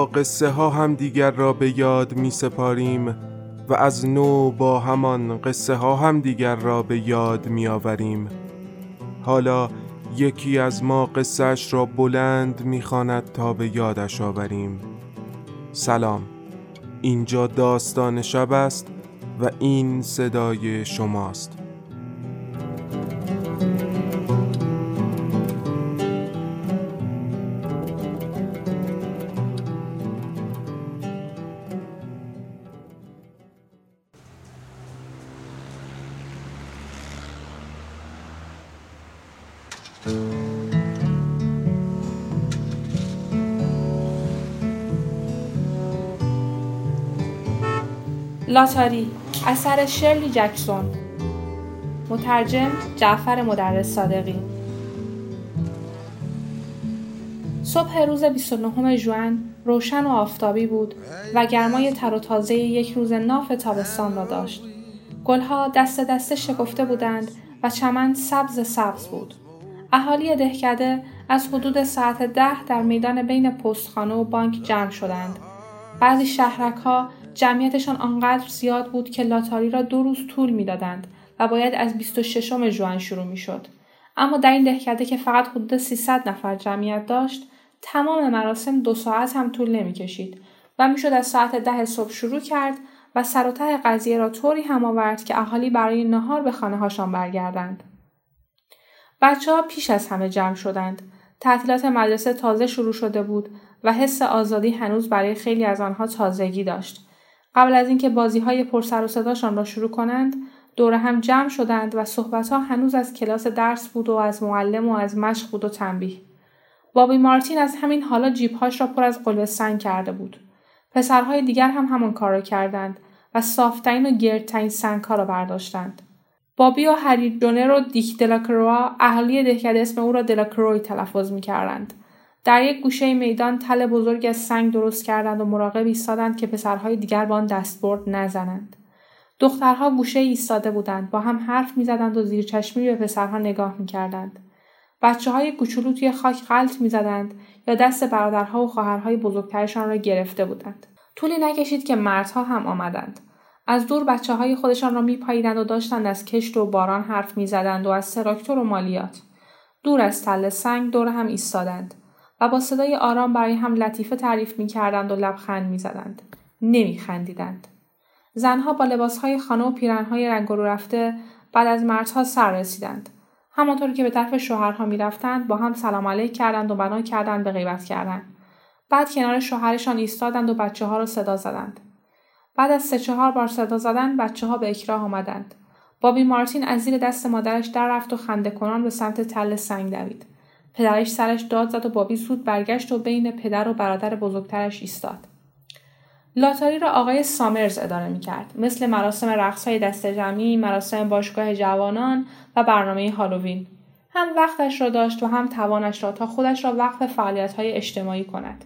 قصه ها هم دیگر را به یاد می سپاریم و از نو با همان قصه ها هم دیگر را به یاد می آوریم حالا یکی از ما قصهش را بلند می‌خواند تا به یادش آوریم. سلام. اینجا داستان شب است و این صدای شماست. لاتاری اثر شرلی جکسون مترجم جعفر مدرس صادقی صبح روز 29 ژوئن روشن و آفتابی بود و گرمای تر و تازه یک روز ناف تابستان را داشت. گلها دست دسته شکفته بودند و چمن سبز سبز بود. اهالی دهکده از حدود ساعت ده در میدان بین پستخانه و بانک جمع شدند. بعضی شهرک ها جمعیتشان آنقدر زیاد بود که لاتاری را دو روز طول می‌دادند و باید از 26 ژوئن شروع می‌شد. اما در این دهکده که فقط حدود 300 نفر جمعیت داشت تمام مراسم دو ساعت هم طول نمی‌کشید و می‌شد از ساعت ده صبح شروع کرد و سر و ته قضیه را طوری هم آورد که اهالی برای نهار به خانه هاشان برگردند. بچه ها پیش از همه جمع شدند. تعطیلات مدرسه تازه شروع شده بود و حس آزادی هنوز برای خیلی از آنها تازگی داشت. قبل از اینکه بازی های پرسر و صداشان را شروع کنند، دور هم جمع شدند و صحبت ها هنوز از کلاس درس بود و از معلم و از مشق بود و تنبیه. بابی مارتین از همین حالا جیبهاش را پر از قلوه سنگ کرده بود. پسرهای دیگر هم همان کار را کردند و صافترین و گردترین سنگها را برداشتند. بابی و هری جونر و دیک دلاکروا اهالی دهکده اسم او را دلاکروی تلفظ می‌کردند در یک گوشه میدان تل بزرگ از سنگ درست کردند و مراقب ایستادند که پسرهای دیگر با آن دستبرد نزنند. دخترها گوشه ایستاده بودند با هم حرف می‌زدند و زیر چشمی به پسرها نگاه می‌کردند. بچه های کوچولو توی خاک غلط می‌زدند یا دست برادرها و خواهرهای بزرگترشان را گرفته بودند. طولی نکشید که مردها هم آمدند. از دور بچه های خودشان را میپاییدند و داشتند از کشت و باران حرف می‌زدند و از تراکتور و مالیات. دور از تله سنگ دور هم ایستادند. و با صدای آرام برای هم لطیفه تعریف می‌کردند و لبخند می‌زدند. نمیخندیدند. زنها با لباسهای خانه و پیرنهای رنگ رو رفته بعد از مردها سر رسیدند. همانطور که به طرف شوهرها می‌رفتند با هم سلام علیک کردند و بنا کردند به غیبت کردن بعد کنار شوهرشان ایستادند و بچه ها را صدا زدند. بعد از سه چهار بار صدا زدن بچه ها به اکراه آمدند. بابی مارتین از زیر دست مادرش در رفت و خنده کنان به سمت تل سنگ دوید. پدرش سرش داد زد و بابی سود برگشت و بین پدر و برادر بزرگترش ایستاد. لاتاری را آقای سامرز اداره می کرد. مثل مراسم رقص های دست جمعی، مراسم باشگاه جوانان و برنامه هالووین. هم وقتش را داشت و هم توانش را تا خودش را وقف فعالیت های اجتماعی کند.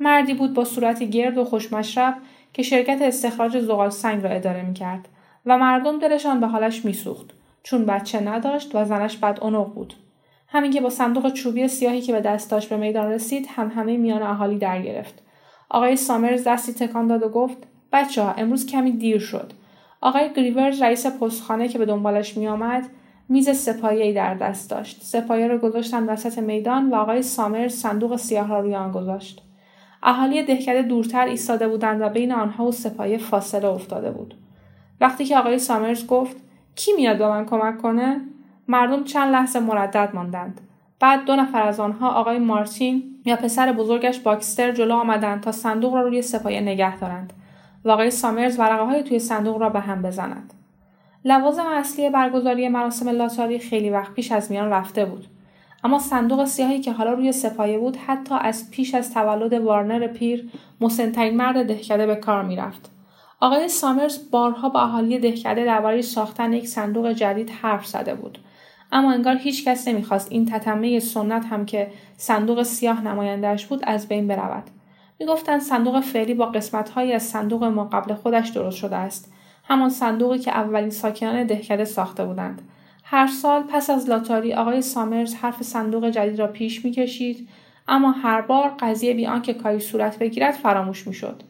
مردی بود با صورتی گرد و خوشمشرب که شرکت استخراج زغال سنگ را اداره می کرد و مردم دلشان به حالش میسوخت چون بچه نداشت و زنش بد بود. همین که با صندوق چوبی سیاهی که به دست داشت به میدان رسید هم همه میان اهالی در گرفت. آقای سامرز دستی تکان داد و گفت بچه ها امروز کمی دیر شد. آقای گریورز رئیس پستخانه که به دنبالش میآمد میز سپایی در دست داشت. سپایه را گذاشتن وسط میدان و آقای سامرز صندوق سیاه را روی آن گذاشت. اهالی دهکده دورتر ایستاده بودند و بین آنها و سپایه فاصله افتاده بود وقتی که آقای سامرز گفت کی میاد به من کمک کنه مردم چند لحظه مردد ماندند. بعد دو نفر از آنها آقای مارتین یا پسر بزرگش باکستر جلو آمدند تا صندوق را روی سپایه نگه دارند و آقای سامرز ورقه های توی صندوق را به هم بزنند لوازم اصلی برگزاری مراسم لاتاری خیلی وقت پیش از میان رفته بود. اما صندوق سیاهی که حالا روی سپایه بود حتی از پیش از تولد وارنر پیر مسنترین مرد دهکده به کار می‌رفت. آقای سامرز بارها با اهالی دهکده درباره ساختن یک صندوق جدید حرف زده بود. اما انگار هیچ کس نمی‌خواست این تتمه سنت هم که صندوق سیاه نمایندهش بود از بین برود. می‌گفتند صندوق فعلی با قسمتهایی از صندوق ما قبل خودش درست شده است. همان صندوقی که اولین ساکنان دهکده ساخته بودند. هر سال پس از لاتاری آقای سامرز حرف صندوق جدید را پیش می‌کشید اما هر بار قضیه بی آنکه کاری صورت بگیرد فراموش می‌شد.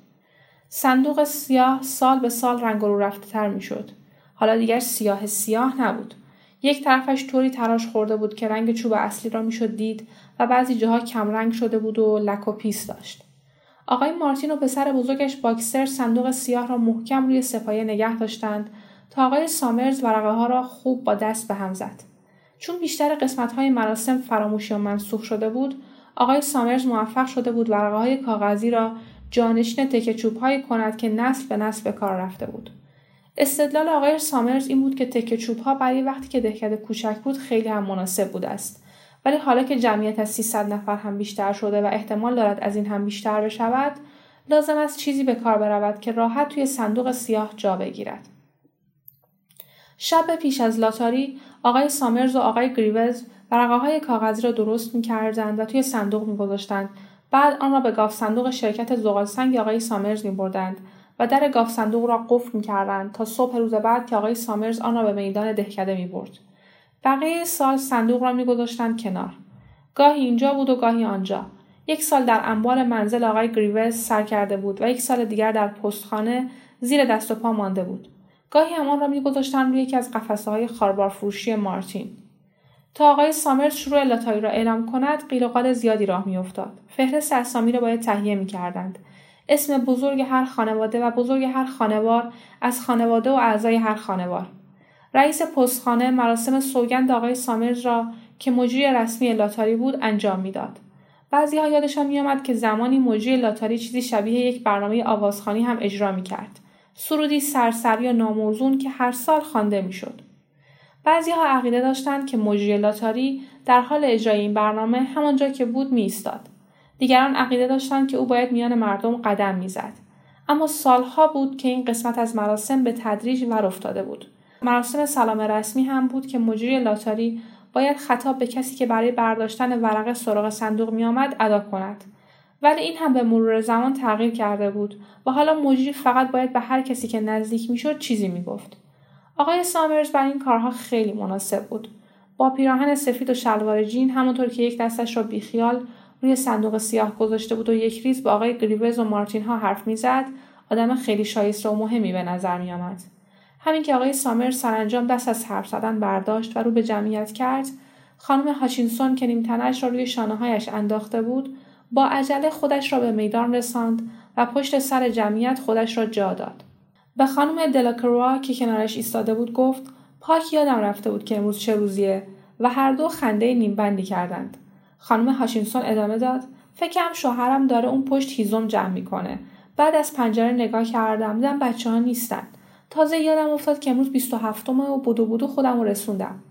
صندوق سیاه سال به سال رنگ رو رفته تر می‌شد. حالا دیگر سیاه سیاه نبود. یک طرفش طوری تراش خورده بود که رنگ چوب اصلی را می‌شد دید و بعضی جاها کمرنگ شده بود و لک و پیس داشت آقای مارتین و پسر بزرگش باکستر صندوق سیاه را محکم روی سه‌پایه نگه داشتند تا آقای سامرز ورقه ها را خوب با دست به هم زد. چون بیشتر قسمت های مراسم فراموش و منسوخ شده بود، آقای سامرز موفق شده بود ورقه های کاغذی را جانشین تکه چوب هایی کند که نسل به نسل به کار رفته بود. استدلال آقای سامرز این بود که تکه چوب ها برای وقتی که دهکده کوچک بود خیلی هم مناسب بوده است. ولی حالا که جمعیت از 300 نفر هم بیشتر شده و احتمال دارد از این هم بیشتر بشود، لازم است چیزی به کار برود که راحت توی صندوق سیاه جا بگیرد. شب پیش از لاتاری آقای سامرز و آقای گریوز ورقه های کاغذی را درست می کردند و توی صندوق می گذاشتند. بعد آن را به گاف صندوق شرکت زغالسنگ آقای سامرز می بردند و در گاف صندوق را قفل می کردند تا صبح روز بعد که آقای سامرز آن را به میدان دهکده می برد. بقیه سال صندوق را می گذاشتند کنار. گاهی اینجا بود و گاهی آنجا. یک سال در انبار منزل آقای گریوز سر کرده بود و یک سال دیگر در پستخانه زیر دست و پا مانده بود. گاهی هم آن را میگذاشتند روی یکی از قفسه های خاربار فروشی مارتین تا آقای سامرز شروع لاتاری را اعلام کند قیل زیادی راه میافتاد فهرست اسامی را باید تهیه می‌کردند اسم بزرگ هر خانواده و بزرگ هر خانوار از خانواده و اعضای هر خانوار رئیس پستخانه مراسم سوگند آقای سامرز را که مجری رسمی لاتاری بود انجام می‌داد بعضی ها یادشان میآمد که زمانی مجری لاتاری چیزی شبیه یک برنامه آوازخانی هم اجرا می‌کرد سرودی سرسری و ناموزون که هر سال خوانده می‌شد. ها عقیده داشتند که مجری لاتاری در حال اجرای این برنامه همانجا که بود می ایستاد. دیگران عقیده داشتند که او باید میان مردم قدم می‌زد. اما سالها بود که این قسمت از مراسم به تدریج ور افتاده بود. مراسم سلام رسمی هم بود که مجری لاتاری باید خطاب به کسی که برای برداشتن ورقه سراغ صندوق میآمد ادا کند ولی این هم به مرور زمان تغییر کرده بود و حالا مجری فقط باید به هر کسی که نزدیک می‌شد چیزی می‌گفت آقای سامرز بر این کارها خیلی مناسب بود با پیراهن سفید و شلوار جین همونطور که یک دستش را بیخیال روی صندوق سیاه گذاشته بود و یک ریز با آقای گریوز و مارتین ها حرف می‌زد آدم خیلی شایسته و مهمی به نظر می آمد. همین که آقای سامر سرانجام دست از حرف زدن برداشت و رو به جمعیت کرد خانم هاچینسون که نیمتنش را روی شانه هایش انداخته بود با عجله خودش را به میدان رساند و پشت سر جمعیت خودش را جا داد. به خانم دلاکروا که کنارش ایستاده بود گفت پاک یادم رفته بود که امروز چه روزیه و هر دو خنده نیمبندی کردند. خانم هاشینسون ادامه داد فکرم شوهرم داره اون پشت هیزم جمع می‌کنه. بعد از پنجره نگاه کردم دیدم بچه ها نیستن. تازه یادم افتاد که امروز 27 و بودو بودو خودم رو رسوندم.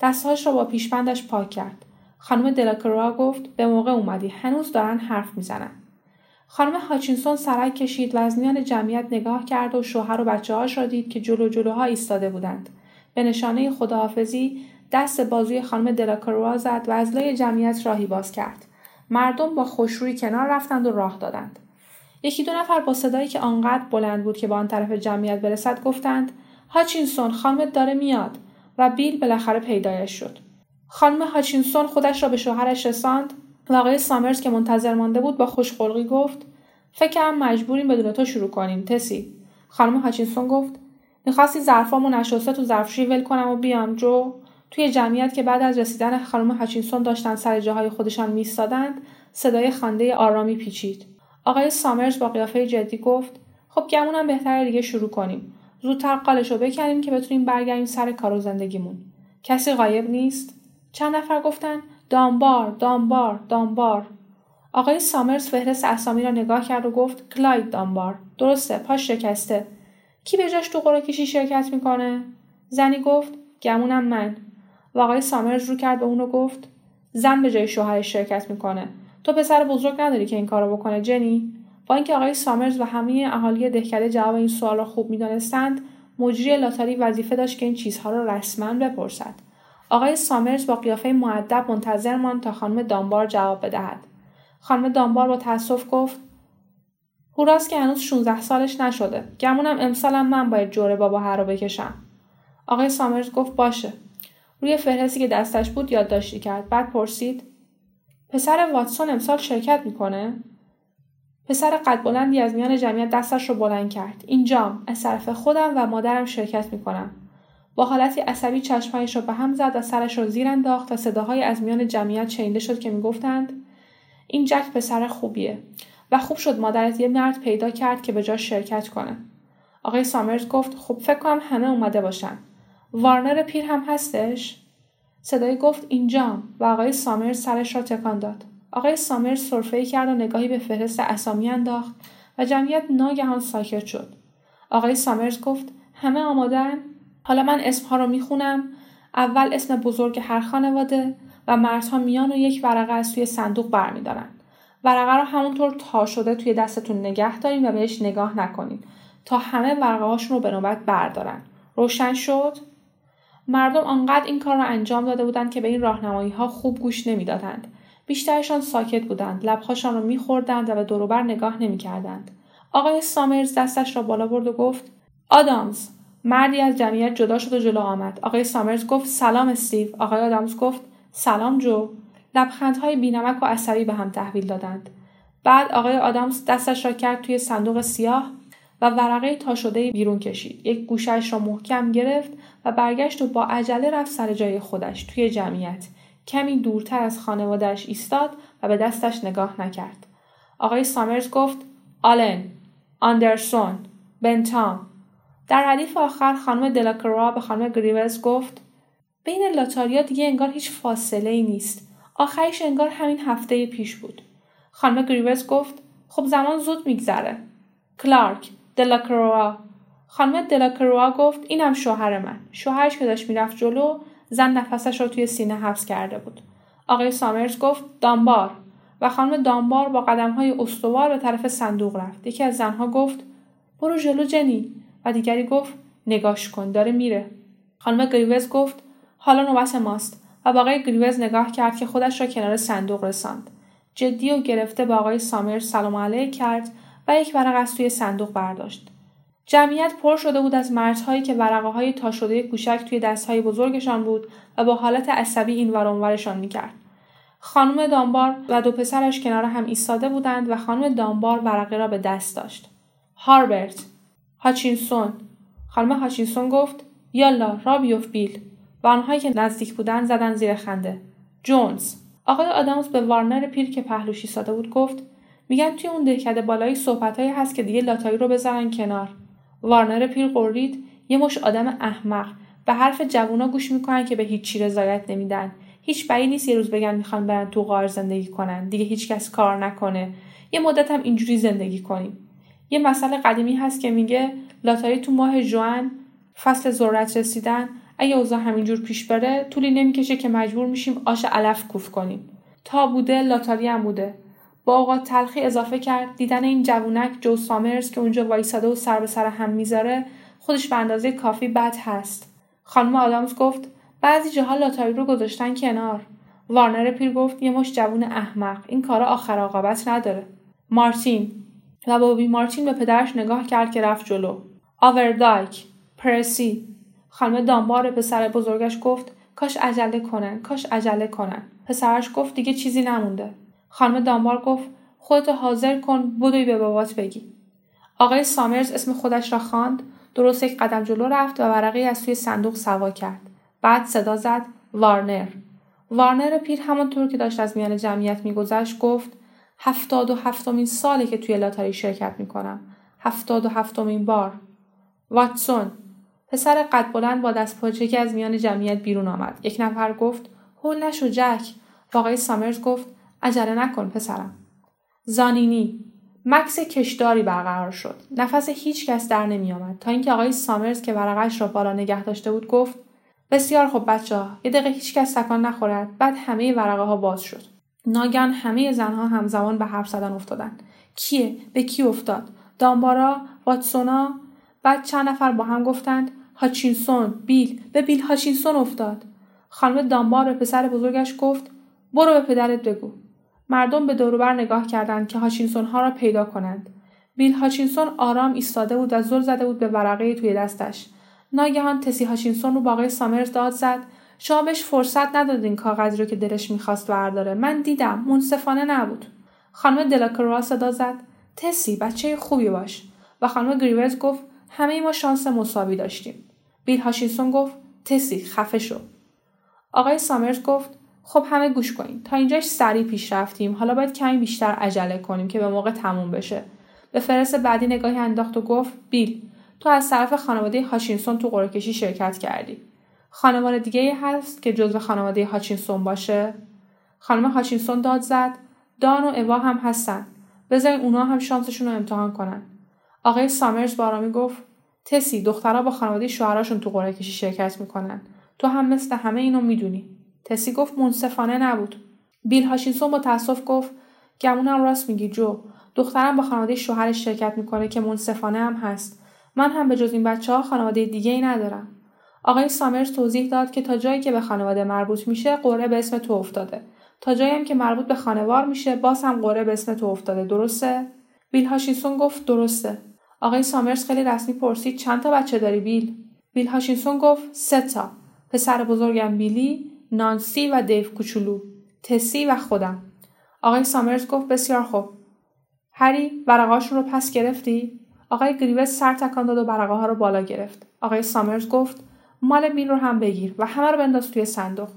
دستهاش را با پیشبندش پاک کرد. خانم دلاکروا گفت به موقع اومدی هنوز دارن حرف می‌زنن خانم هاچینسون سرک کشید و از میان جمعیت نگاه کرد و شوهر و بچه هاش را دید که جلو جلوها ایستاده بودند به نشانه خداحافظی دست بازوی خانم دلاکروا زد و از لای جمعیت راهی باز کرد. مردم با خوشرویی کنار رفتند و راه دادند. یکی دو نفر با صدایی که آنقدر بلند بود که با آن طرف جمعیت برسد گفتند هاچینسون خانمت داره میاد. و بیل بالاخره پیدایش شد. خانم هاچینسون خودش را به شوهرش رساند و آقای سامرز که منتظر مانده بود با خوشخلقی گفت فکرم مجبوریم بدون تو شروع کنیم تسی. خانم هاچینسون گفت می‌خواستی ظرفامو نشسته تو ظرفشویی ول کنم و بیام جو. توی جمعیت که بعد از رسیدن خانم هاچینسون داشتن سر جاهای خودشان میستادند صدای خوانده آرامی پیچید آقای سامرز با قیافه جدی گفت خب گمونم بهتره دیگه شروع کنیم. زودتر قالش رو بکنیم که بتونیم برگردیم سر کار و زندگیمون. کسی غایب نیست؟ چند نفر گفتن دامبار دامبار دامبار. آقای سامرز فهرست اسامی را نگاه کرد و گفت کلاید دامبار. درسته پاش شکسته. کی به جاش تو قرعه کشی شرکت می‌کنه؟ زنی گفت گمونم من. و آقای سامرز رو کرد به اون و گفت زن به جای شوهرش شرکت می‌کنه. تو پسر بزرگ نداری که این کارو بکنه جنی؟ با اینکه آقای سامرز و همه اهالی دهکده جواب این سوال را خوب می‌دانستند مجری لاتاری وظیفه داشت که این چیزها را رسما بپرسد. آقای سامرز با قیافه معدب منتظر ماند تا خانم دامبار جواب بدهد. خانم دامبار با تاسف گفت هوراست که هنوز 16 سالش نشده. گمونم امسالم من باید جوره بابا هر رو بکشم. آقای سامرز گفت باشه. روی فهرستی که دستش بود یادداشتی کرد. بعد پرسید پسر واتسون امسال شرکت می‌کنه؟ پسر قد بلندی از میان جمعیت دستش رو بلند کرد. اینجام از طرف خودم و مادرم شرکت می‌کنم. با حالتی عصبی چشمهایش را به هم زد و سرش را زیر انداخت و صداهای از میان جمعیت شنیده شد که می‌گفتند این جک پسر خوبیه. و خوب شد مادرت یه مرد پیدا کرد که به جا شرکت کنه. آقای سامرز گفت خب فکر کنم همه اومده باشن. وارنر پیر هم هستش؟ صدای گفت اینجام و آقای سامرز سرش را تکان داد. آقای سامرز سرفه کرد و نگاهی به فهرست اسامی انداخت و جمعیت ناگهان ساکت شد. آقای سامرز گفت همه آمادن؟ حالا من اسمها رو می‌خونم. اول اسم بزرگ هر خانواده و مردها میان و یک ورقه از توی صندوق برمیدارن. ورقه رو همونطور تا شده توی دستتون نگه دارین و بهش نگاه نکنین تا همه ورقه هاشون رو به نوبت بردارن. روشن شد؟ مردم آنقدر این کار را انجام داده بودند که به این راهنمایی ها خوب گوش نمی‌دادند. بیشترشان ساکت بودند لبهاشان را میخوردند و به دوروبر نگاه نمی‌کردند. آقای سامرز دستش را بالا برد و گفت آدامز مردی از جمعیت جدا شد و جلو آمد. آقای سامرز گفت سلام استیو. آقای آدامز گفت سلام جو. لبخندهای بینمک و عصبی به هم تحویل دادند. بعد آقای آدامز دستش را کرد توی صندوق سیاه و ورقه تا شده بیرون کشید. یک گوشش را محکم گرفت و برگشت و با عجله رفت سر جای خودش توی جمعیت. کمی دورتر از خانوادهش ایستاد و به دستش نگاه نکرد. آقای سامرز گفت آلن آندرسون بنتام. در ردیف آخر خانم دلاکرا به خانم گریوز گفت بین لاتاریا دیگه انگار هیچ فاصله ای نیست. آخرش انگار همین هفته پیش بود. خانم گریوز گفت خب زمان زود میگذره. کلارک دلاکروا. خانم دلاکروا گفت اینم شوهر من. شوهرش که داشت می‌رفت جلو زن نفسش را توی سینه حبس کرده بود. آقای سامرز گفت دامبار. و خانم دامبار با قدم های استوار به طرف صندوق رفت. یکی از زنها گفت برو جلو جنی. و دیگری گفت نگاش کن داره میره. خانم گریوز گفت حالا نوبت ماست. و با آقای گریوز نگاه کرد که خودش را کنار صندوق رساند. جدی و گرفته با آقای سامرز سلام علیه کرد. یک ورق از توی صندوق برداشت. جمعیت پر شده بود از مردهایی که ورقه های تا شده کوچک توی دستهای بزرگشان بود و با حالت عصبی این ورانورشان می‌کرد. خانم دامبار و دو پسرش کنار هم ایستاده بودند و خانم دامبار ورقه را به دست داشت. هاربرت هاچینسون. خانم هاچینسون گفت یالا را بیوف بیل. و آنهایی که نزدیک بودند زدن زیر خنده. جونز. آقای آدامز به وارنر پیر که پهلوش ایستاده بود گفت میگن توی اون دهکده بالایی صحبتهایی هست که دیگه لاتایی رو بزنن کنار. وارنر پیر قرید یه مش آدم احمق. به حرف جوونا گوش می‌کنن که به هیچی رضایت نمیدن. هیچ بعی نیست یه روز بگن می‌خوان برن تو غار زندگی کنن. دیگه هیچکس کار نکنه. یه مدت هم اینجوری زندگی کنیم. یه مسئله قدیمی هست که میگه لاتاری تو ماه جوان فصل ذرت رسیدن. اگه اوضاع همینجور پیش بره طولی نمی‌کشه که مجبور میشیم آش علف کوف کنیم. تا بوده لاتاری هم بوده. با اوقات تلخی اضافه کرد. دیدن این جوونک جو سامرز که اونجا وایساده و سر به سر هم می‌ذاره خودش به اندازه کافی بد هست. خانم آدامز گفت بعضی جاها لاتاری رو گذاشتن کنار. وارنر پیر گفت یه مش جوون احمق. این کارا آخر عاقبت نداره. مارتین. و بابی مارتین به پدرش نگاه کرد که رفت جلو. آوردایک. پرسی. خانم دامبار پسر بزرگش گفت کاش عجله کنن کاش عجله کنن. پسرش گفت دیگه چیزی نمونده. خانم دامبار گفت خودتو حاضر کن بدوی به بابات بگی. آقای سامرز اسم خودش را خواند درست یک قدم جلو رفت و ورقه از توی صندوق سوا کرد. بعد صدا زد وارنر. وارنر پیر همانطور که داشت از میان جمعیت میگذشت گفت هفتاد و هفتمین ساله که توی لاتاری شرکت می‌کنم. هفتاد و هفتمین بار. واتسون پسر قد بلند با دست که از میان جمعیت بیرون آمد. یک نفر گفت هول نشو جک. آقای سامرز گفت عجله نکن پسرم. زانینی. مکس کشداری برقرار شد. نفس هیچ کس در نمی آمد تا اینکه آقای سامرز که ورقش را بالا نگه داشته بود گفت بسیار خوب بچه ها. یه دقیقه هیچ کس تکان نخورد. بعد همه ورقه ها باز شد. ناگان همه زنها همزمان به حرف زدن افتادند. کیه؟ به کی افتاد؟ دامبارا واتسونا. بعد چند نفر با هم گفتند هاچینسون بیل. به بیل هاچینسون افتاد. خانم دانبار به پسر بزرگش گفت برو به پدرت بگو. مردم به دوروبر نگاه کردند که هاچینسون ها را پیدا کنند. بیل هاچینسون آرام ایستاده بود و زل زده بود به ورقه توی دستش. ناگهان تسی هاچینسون رو به آقای سامرز داد زد. شما بهش فرصت ندادین کاغذی رو که دلش می‌خواست برداره. من دیدم منصفانه نبود. خانم دلاکروا صدا زد. تسی بچه خوبی باش. و خانم گریوز گفت همه ما شانس مساوی داشتیم. بیل هاچینسون گفت تسی خفه شو. آقای سامرز گفت خب همه گوش کنید تا اینجاش سریع پیش رفتیم. حالا باید کمی بیشتر عجله کنیم که به موقع تموم بشه. به فهرست بعدی نگاهی انداخت و گفت بیل تو از طرف خانواده هاچینسون تو قرعه شرکت کردی. خانواده دیگه هست که جزو خانواده هاچینسون باشه. خانم هاچینسون داد زد. دان و اوا هم هستن. بذارین اونا هم شانسشون رو امتحان کنن. آقای سامرز بارامی گفت تسی دخترها با خانواده شوهراشون تو قرعه کشی شرکت می‌کنن. تو هم مثل همه اینو می‌دونی. تسی گفت منصفانه نبود. بیل هاشینسون با گفت گمونم راست میگی جو. دخترم با خانواده شوهرش شرکت می‌کنه که منصفانه هم هست. من هم به جز این بچه ها خانواده دیگه ای ندارم. آقای سامرز توضیح داد که تا جایی که به خانواده مربوط میشه قرعه به اسم تو افتاده. تا جایی هم که مربوط به خانوار میشه باز هم قرعه به اسم تو افتاده. درسته؟ بیل هاشینسون گفت درسته. آقای سامرز خیلی رسمی پرسید چند تا بچه داری بیل؟ بیل هاشینسون گفت سه تا. پسر بزرگم بیلی نانسی و دیو کوچولو تسی و خودم. آقای سامرز گفت بسیار خوب. هری ورقهاشون رو پس گرفتی؟ آقای گریوز سر تکان داد و برقه ها رو بالا گرفت. آقای سامرز گفت مال بیل رو هم بگیر و همه رو بنداز توی صندوق.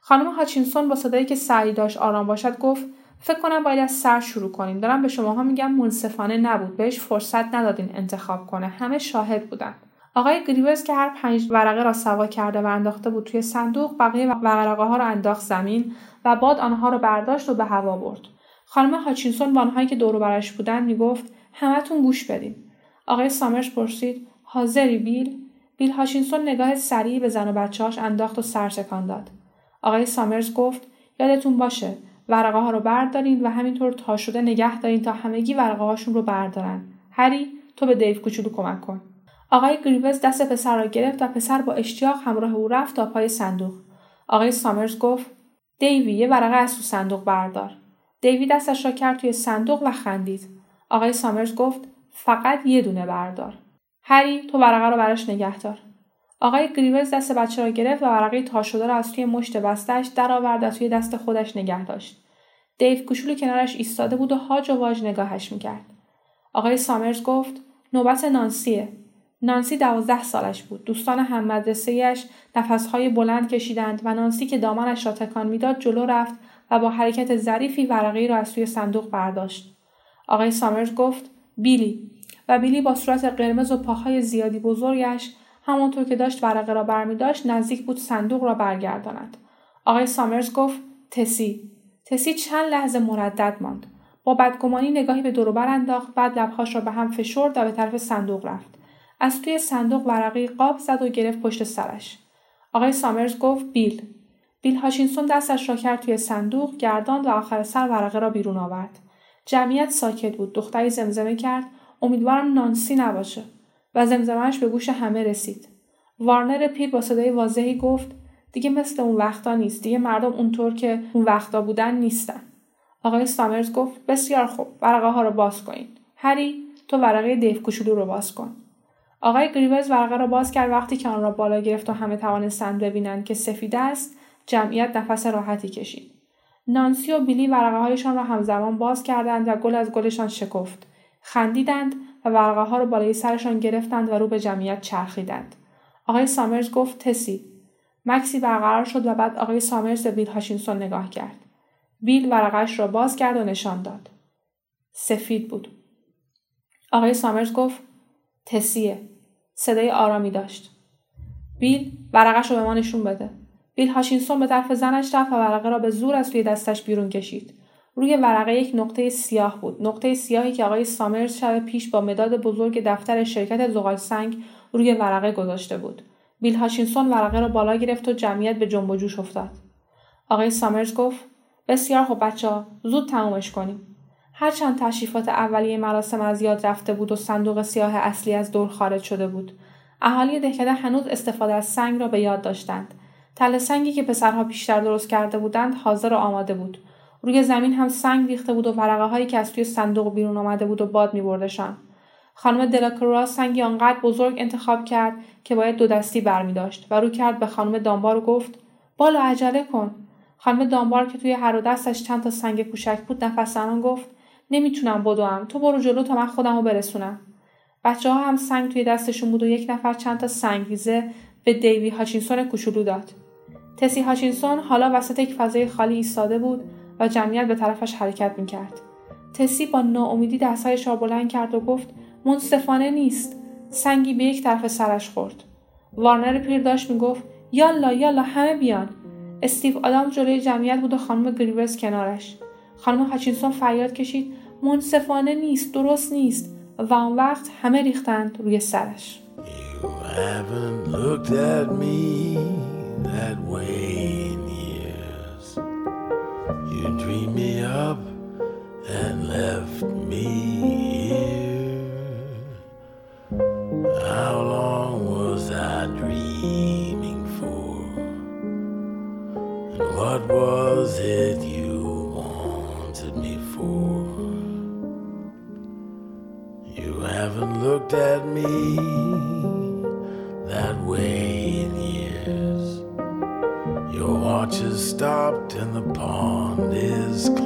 خانم هاچینسون با صدایی که سعی داشت آرام باشد گفت فکر کنم باید از سر شروع کنیم دارم به شماها میگم منصفانه نبود. بهش فرصت ندادین انتخاب کنه. همه شاهد بودن. آقای گریوز که هر پنج ورقه را سوا کرده و انداخته بود توی صندوق بقیه ورقه ها را انداخت زمین و بعد آنها را برداشت و به هوا برد خانم هاچینسون با آنهایی که دور برش بودند می‌گفت همتون گوش بدین آقای سامرش پرسید حاضری بیل بیل هاشینسون نگاه سریعی به زن و بچه‌هاش انداخت و سر داد. آقای سامرز گفت یادتون باشه ورقه ها رو بردارین و همینطور تا شده نگه دارین تا همگی ورقه هاشون رو بردارن. هری تو به دیو کوچولو کمک کن. آقای گریوز دست پسر را گرفت و پسر با اشتیاق همراه او رفت تا پای صندوق. آقای سامرز گفت دیوی یه ورقه از تو صندوق بردار. دیوی دستش را کرد توی صندوق و خندید. آقای سامرز گفت فقط یه دونه بردار. هری تو ورقه رو براش نگه دار آقای گریوز دست بچه را گرفت و ورقه تا شده را از توی مشت بستش درآورد و توی دست خودش نگه داشت دیو کوچولو کنارش ایستاده بود و هاج و واج نگاهش می‌کرد آقای سامرز گفت نوبت نانسیه نانسی دوازده سالش بود. دوستان هم مدرسهاش نفسهای بلند کشیدند و نانسی که دامنش را تکان می‌داد جلو رفت و با حرکت ظریفی ورقه را از توی صندوق برداشت. آقای سامرز گفت بیلی. و بیلی با صورت قرمز و پاهای زیادی بزرگش همانطور که داشت ورقه را برمیداشت نزدیک بود صندوق را برگرداند. آقای سامرز گفت تسی. تسی چند لحظه مردد ماند. با بدگمانی نگاهی به دوروبر انداخت بعد لبهاش را به هم فشرد و به طرف صندوق رفت. از توی صندوق ورقی قاب زد و گرفت پشت سرش. آقای سامرز گفت بیل. بیل هاشینسون دستش را کرد توی صندوق گرداند و آخر سر ورقه را بیرون آورد. جمعیت ساکت بود. دختری زمزمه کرد. امیدوارم نانسی نباشه. و زمزمهش به گوش همه رسید. وارنر پیر با صدای واضحی گفت دیگه مثل اون وقتا نیست. دیگه مردم اونطور که اون وقتا بودن نیستن. آقای سامرز گفت بسیار خوب. ورقه ها رو باز کنید هری تو ورقه دیو کوچولو رو باز کن. آقای گریوز ورقه را باز کرد وقتی که آن را بالا گرفت و همه توانستند ببینند که سفید است جمعیت نفس راحتی کشید نانسی و بیلی ورقه هایشان را همزمان باز کردند و گل از گلشان شکفت خندیدند و ورقه ها رو بالای سرشان گرفتند و رو به جمعیت چرخیدند. آقای سامرز گفت تسی. مکسی برقرار شد و بعد آقای سامرز به بیل هاشینسون نگاه کرد. بیل ورقش را باز کرد و نشان داد. سفید بود. آقای سامرز گفت تسیه. صدای آرامی داشت. بیل ورقش رو به ما نشون بده. بیل هاشینسون به طرف زنش رفت و ورقه را به زور از توی دستش بیرون کشید. روی ورقه یک نقطه سیاه بود. نقطه سیاهی که آقای سامرز شب پیش با مداد بزرگ دفتر شرکت زغال سنگ روی ورقه گذاشته بود. بیل هاشینسون ورقه را بالا گرفت و جمعیت به جنب و جوش افتاد. آقای سامرز گفت بسیار خوب بچه ها زود تمومش کنیم. هرچند تشریفات اولیه مراسم از یاد رفته بود و صندوق سیاه اصلی از دور خارج شده بود. اهالی دهکده هنوز استفاده از سنگ را به یاد داشتند. تله سنگی که پسرها پیشتر درست کرده بودند حاضر و آماده بود. روی زمین هم سنگ ریخته بود و ورقه هایی که از توی صندوق بیرون آمده بود و باد میبردشان. خانم دلاکروا سنگی آنقدر بزرگ انتخاب کرد که باید دو دستی برمی داشت و رو کرد به خانم دانبار و گفت بالا عجله کن خانم دانبار که توی هر دستش چند تا سنگ کوچک بود نفس گفت نمی‌تونم بدوم. تو برو جلو تا من خودم رو برسونم. بچه ها هم سنگ توی دستشون بود و یک نفر چند تا سنگریزه به دیوی هاچینسون کوچولو داد. تسی هاچینسون حالا وسط یک فضای خالی ایستاده بود و جمعیت به طرفش حرکت می‌کرد. تسی با ناامیدی دستهایش را بلند کرد و گفت منصفانه نیست. سنگی به یک طرف سرش خورد. وارنر پیر داشت می‌گفت یالا یالا همه بیان. استیو آدام جلوی جمعیت بود و خانم گریوز کنارش. خانم هاچینسون فریاد کشید منصفانه نیست درست نیست. و آن وقت همه ریختند روی سرش. What was it looked at me that way in years. Your watch has stopped and the pond is clear.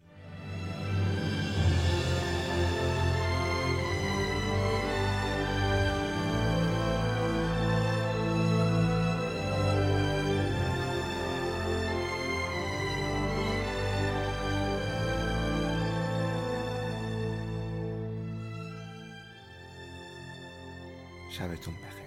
شبتون بخیر.